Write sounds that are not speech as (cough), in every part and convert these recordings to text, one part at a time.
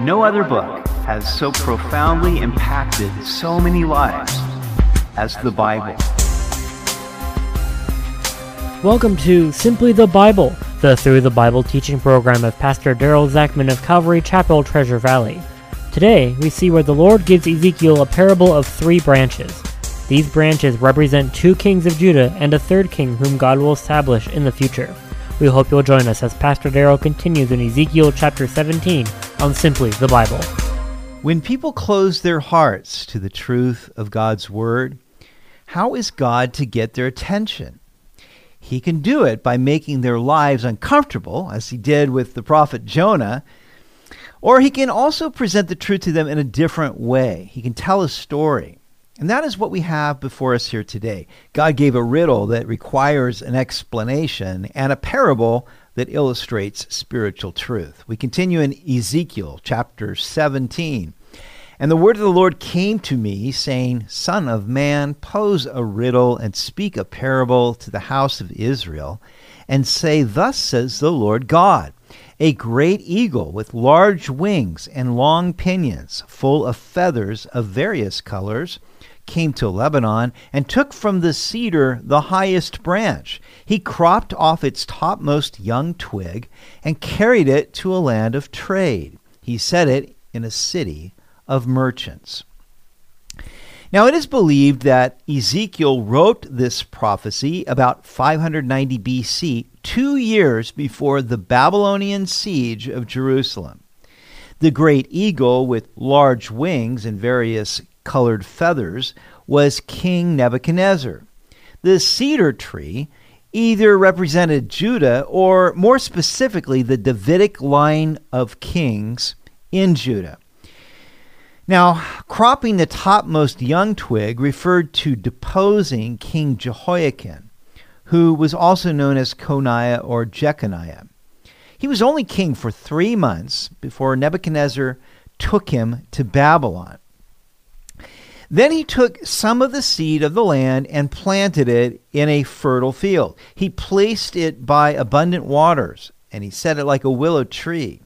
No other book has so profoundly impacted so many lives as the Bible. Welcome to Simply the Bible, the Through the Bible teaching program of Pastor Daryl Zachman of Calvary Chapel, Treasure Valley. Today, we see where the Lord gives Ezekiel a parable of three branches. These branches represent two kings of Judah and a third king whom God will establish in the future. We hope you'll join us as Pastor Daryl continues in Ezekiel chapter 17 on Simply the Bible. When people close their hearts to the truth of God's Word, how is God to get their attention? He can do it by making their lives uncomfortable, as he did with the prophet Jonah, or he can also present the truth to them in a different way. He can tell a story. And that is what we have before us here today. God gave a riddle that requires an explanation and a parable that illustrates spiritual truth. We continue in Ezekiel chapter 17. And the word of the Lord came to me, saying, Son of man, pose a riddle and speak a parable to the house of Israel, and say, Thus says the Lord God. A great eagle with large wings and long pinions, full of feathers of various colors, came to Lebanon and took from the cedar the highest branch. He cropped off its topmost young twig and carried it to a land of trade. He set it in a city of merchants. Now, it is believed that Ezekiel wrote this prophecy about 590 BC, two years before the Babylonian siege of Jerusalem. The great eagle with large wings and various colored feathers was King Nebuchadnezzar. The cedar tree either represented Judah or, more specifically, the Davidic line of kings in Judah. Now, cropping the topmost young twig referred to deposing King Jehoiachin, who was also known as Coniah or Jeconiah. He was only king for three months before Nebuchadnezzar took him to Babylon. Then he took some of the seed of the land and planted it in a fertile field. He placed it by abundant waters, and he set it like a willow tree.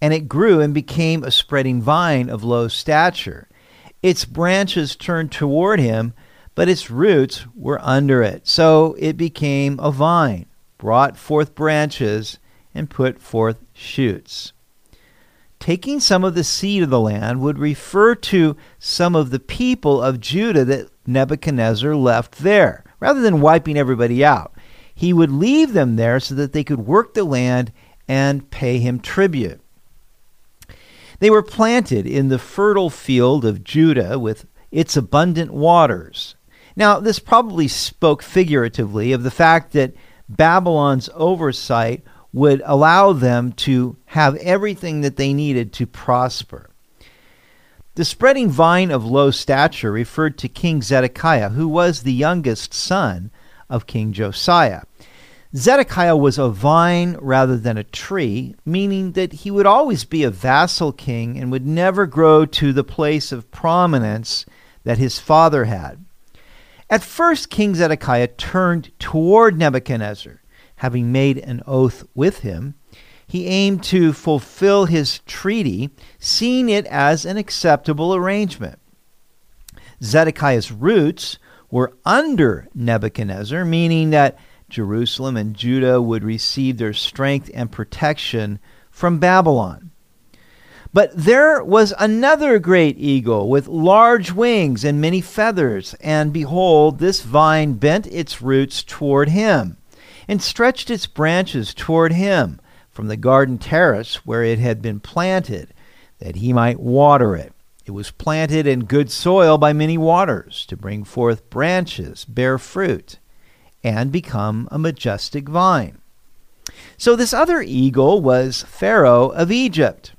And it grew and became a spreading vine of low stature. Its branches turned toward him, but its roots were under it. So it became a vine, brought forth branches, and put forth shoots taking some of the seed of the land would refer to some of the people of Judah that Nebuchadnezzar left there, rather than wiping everybody out. He would leave them there so that they could work the land and pay him tribute. They were planted in the fertile field of Judah with its abundant waters. Now, this probably spoke figuratively of the fact that Babylon's oversight would allow them to have everything that they needed to prosper. The spreading vine of low stature referred to King Zedekiah, who was the youngest son of King Josiah. Zedekiah was a vine rather than a tree, meaning that he would always be a vassal king and would never grow to the place of prominence that his father had. At first, King Zedekiah turned toward Nebuchadnezzar having made an oath with him, he aimed to fulfill his treaty, seeing it as an acceptable arrangement. Zedekiah's roots were under Nebuchadnezzar, meaning that Jerusalem and Judah would receive their strength and protection from Babylon. But there was another great eagle with large wings and many feathers, and behold, this vine bent its roots toward him and stretched its branches toward him from the garden terrace where it had been planted, that he might water it. It was planted in good soil by many waters to bring forth branches, bear fruit, and become a majestic vine. So this other eagle was Pharaoh of Egypt.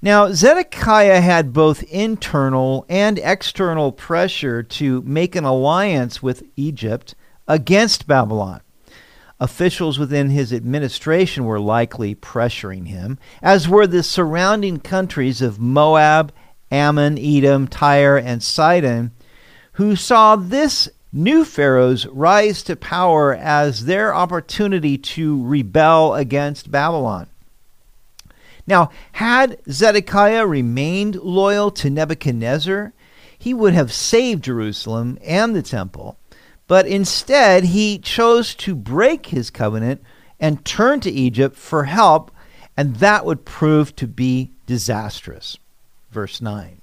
Now, Zedekiah had both internal and external pressure to make an alliance with Egypt against Babylon. Officials within his administration were likely pressuring him, as were the surrounding countries of Moab, Ammon, Edom, Tyre, and Sidon, who saw this new pharaohs rise to power as their opportunity to rebel against Babylon. Now, had Zedekiah remained loyal to Nebuchadnezzar, he would have saved Jerusalem and the temple. But instead, he chose to break his covenant and turn to Egypt for help, and that would prove to be disastrous. Verse 9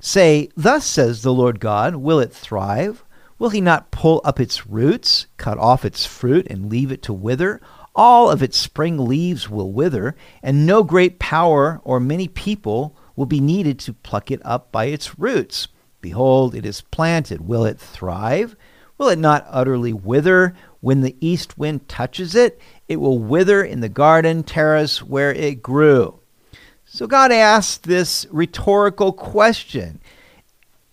Say, Thus says the Lord God, will it thrive? Will he not pull up its roots, cut off its fruit, and leave it to wither? All of its spring leaves will wither, and no great power or many people will be needed to pluck it up by its roots. Behold, it is planted. Will it thrive? Will it not utterly wither when the east wind touches it? It will wither in the garden terrace where it grew. So God asked this rhetorical question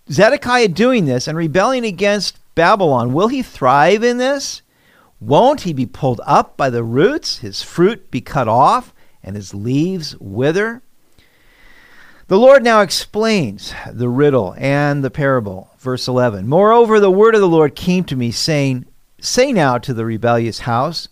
Zedekiah doing this and rebelling against Babylon, will he thrive in this? Won't he be pulled up by the roots, his fruit be cut off, and his leaves wither? The Lord now explains the riddle and the parable. Verse 11 Moreover, the word of the Lord came to me, saying, Say now to the rebellious house,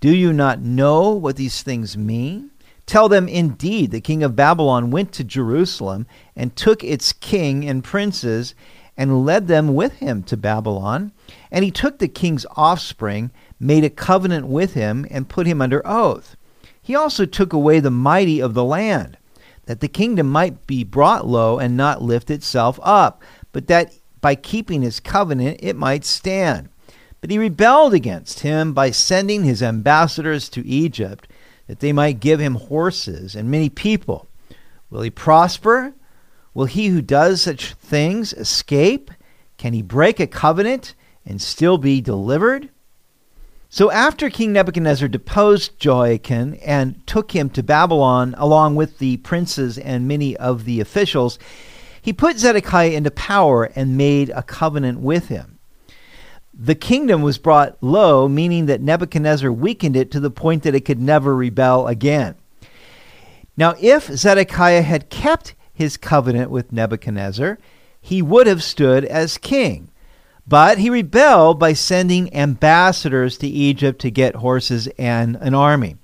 Do you not know what these things mean? Tell them, indeed, the king of Babylon went to Jerusalem and took its king and princes and led them with him to Babylon. And he took the king's offspring made a covenant with him and put him under oath. He also took away the mighty of the land, that the kingdom might be brought low and not lift itself up, but that by keeping his covenant it might stand. But he rebelled against him by sending his ambassadors to Egypt, that they might give him horses and many people. Will he prosper? Will he who does such things escape? Can he break a covenant and still be delivered? So after King Nebuchadnezzar deposed Jehoiachin and took him to Babylon along with the princes and many of the officials, he put Zedekiah into power and made a covenant with him. The kingdom was brought low, meaning that Nebuchadnezzar weakened it to the point that it could never rebel again. Now, if Zedekiah had kept his covenant with Nebuchadnezzar, he would have stood as king. But he rebelled by sending ambassadors to Egypt to get horses and an army.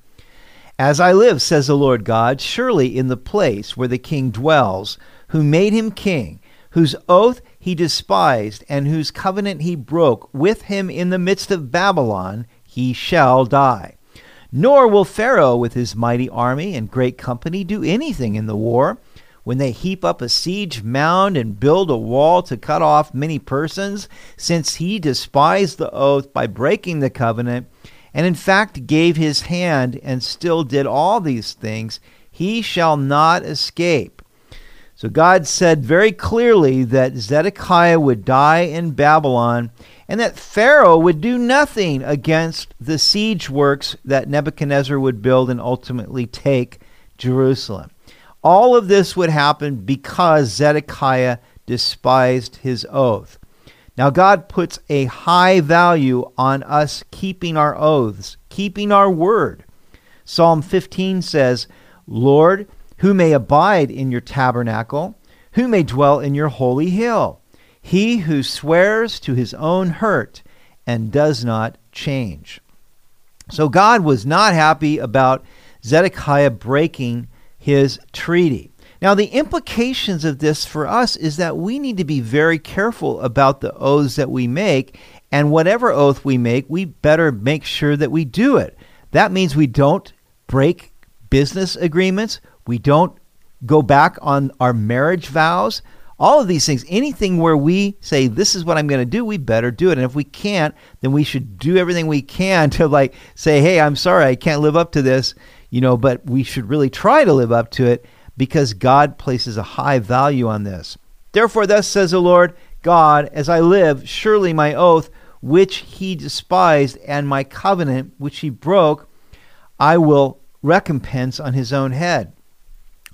As I live, says the Lord God, surely in the place where the king dwells, who made him king, whose oath he despised, and whose covenant he broke with him in the midst of Babylon, he shall die. Nor will Pharaoh with his mighty army and great company do anything in the war when they heap up a siege mound and build a wall to cut off many persons, since he despised the oath by breaking the covenant, and in fact gave his hand and still did all these things, he shall not escape. So God said very clearly that Zedekiah would die in Babylon and that Pharaoh would do nothing against the siege works that Nebuchadnezzar would build and ultimately take Jerusalem. All of this would happen because Zedekiah despised his oath. Now, God puts a high value on us keeping our oaths, keeping our word. Psalm 15 says, Lord, who may abide in your tabernacle? Who may dwell in your holy hill? He who swears to his own hurt and does not change. So God was not happy about Zedekiah breaking his treaty. Now, the implications of this for us is that we need to be very careful about the oaths that we make, and whatever oath we make, we better make sure that we do it. That means we don't break business agreements, we don't go back on our marriage vows. All of these things, anything where we say, This is what I'm going to do, we better do it. And if we can't, then we should do everything we can (laughs) to, like, say, Hey, I'm sorry, I can't live up to this you know, but we should really try to live up to it because God places a high value on this. Therefore, thus says the Lord God, as I live, surely my oath, which he despised, and my covenant, which he broke, I will recompense on his own head.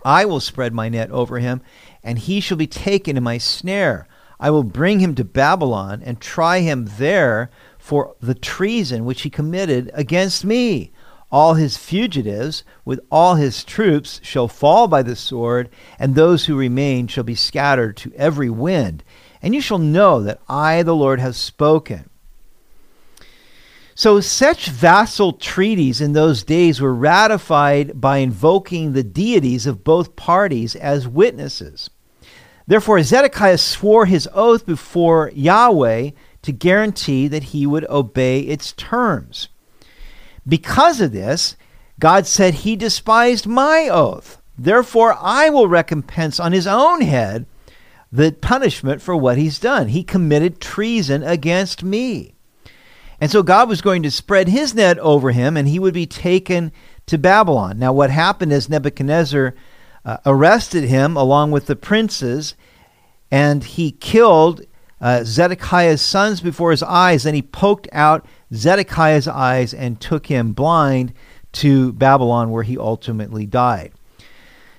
I will spread my net over him, and he shall be taken in my snare. I will bring him to Babylon and try him there for the treason which he committed against me. All his fugitives, with all his troops, shall fall by the sword, and those who remain shall be scattered to every wind. And you shall know that I, the Lord, have spoken. So, such vassal treaties in those days were ratified by invoking the deities of both parties as witnesses. Therefore, Zedekiah swore his oath before Yahweh to guarantee that he would obey its terms. Because of this, God said he despised my oath. Therefore, I will recompense on his own head the punishment for what he's done. He committed treason against me. And so God was going to spread his net over him, and he would be taken to Babylon. Now, what happened is Nebuchadnezzar uh, arrested him along with the princes, and he killed uh, Zedekiah's sons before his eyes. Then he poked out Zedekiah's eyes and took him blind to Babylon, where he ultimately died.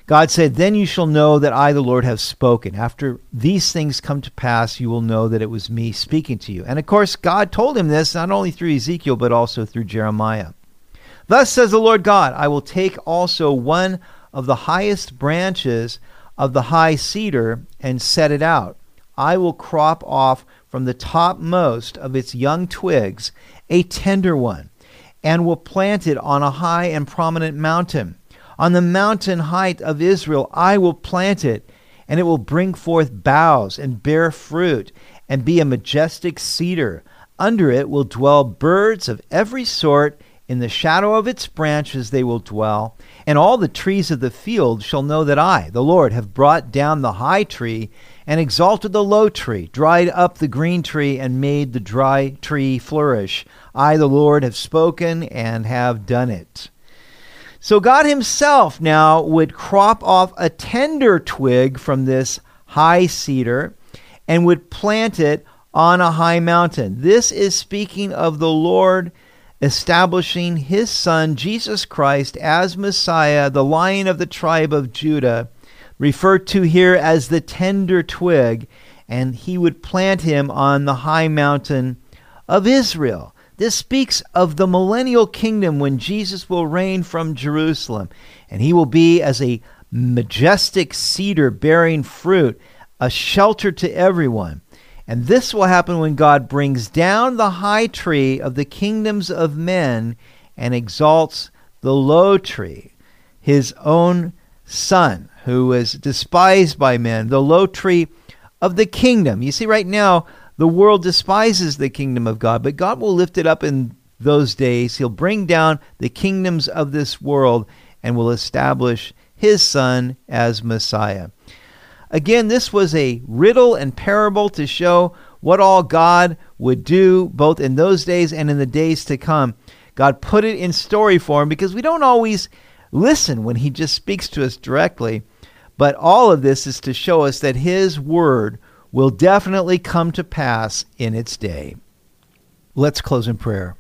God said, Then you shall know that I, the Lord, have spoken. After these things come to pass, you will know that it was me speaking to you. And of course, God told him this not only through Ezekiel, but also through Jeremiah. Thus says the Lord God, I will take also one of the highest branches of the high cedar and set it out. I will crop off from the topmost of its young twigs a tender one, and will plant it on a high and prominent mountain. On the mountain height of Israel I will plant it, and it will bring forth boughs and bear fruit, and be a majestic cedar. Under it will dwell birds of every sort. In the shadow of its branches they will dwell, and all the trees of the field shall know that I, the Lord, have brought down the high tree and exalted the low tree, dried up the green tree, and made the dry tree flourish. I, the Lord, have spoken and have done it. So God Himself now would crop off a tender twig from this high cedar and would plant it on a high mountain. This is speaking of the Lord establishing His Son, Jesus Christ, as Messiah, the lion of the tribe of Judah, referred to here as the tender twig, and He would plant him on the high mountain of Israel. This speaks of the millennial kingdom when Jesus will reign from Jerusalem, and he will be as a majestic cedar bearing fruit, a shelter to everyone. And this will happen when God brings down the high tree of the kingdoms of men and exalts the low tree, his own son, who is despised by men, the low tree of the kingdom. You see, right now, the world despises the kingdom of God, but God will lift it up in those days. He'll bring down the kingdoms of this world and will establish his son as Messiah. Again, this was a riddle and parable to show what all God would do both in those days and in the days to come. God put it in story form because we don't always listen when he just speaks to us directly. But all of this is to show us that his word will definitely come to pass in its day. Let's close in prayer.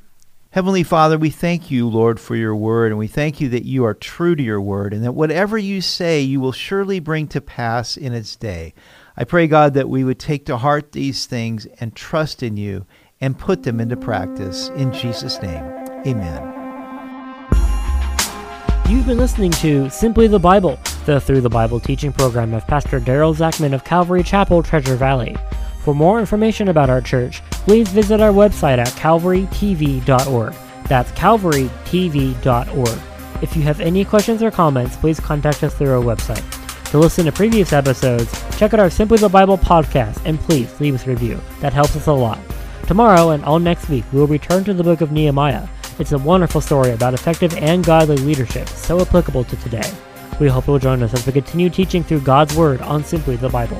Heavenly Father, we thank you, Lord, for your word, and we thank you that you are true to your word, and that whatever you say, you will surely bring to pass in its day. I pray, God, that we would take to heart these things and trust in you and put them into practice. In Jesus' name, amen. You've been listening to Simply the Bible, the Through the Bible teaching program of Pastor Daryl Zachman of Calvary Chapel, Treasure Valley. For more information about our church, please visit our website at calvarytv.org. That's calvarytv.org. If you have any questions or comments, please contact us through our website. To listen to previous episodes, check out our Simply the Bible podcast and please leave us a review. That helps us a lot. Tomorrow and all next week, we will return to the book of Nehemiah. It's a wonderful story about effective and godly leadership, so applicable to today. We hope you'll join us as we continue teaching through God's Word on Simply the Bible.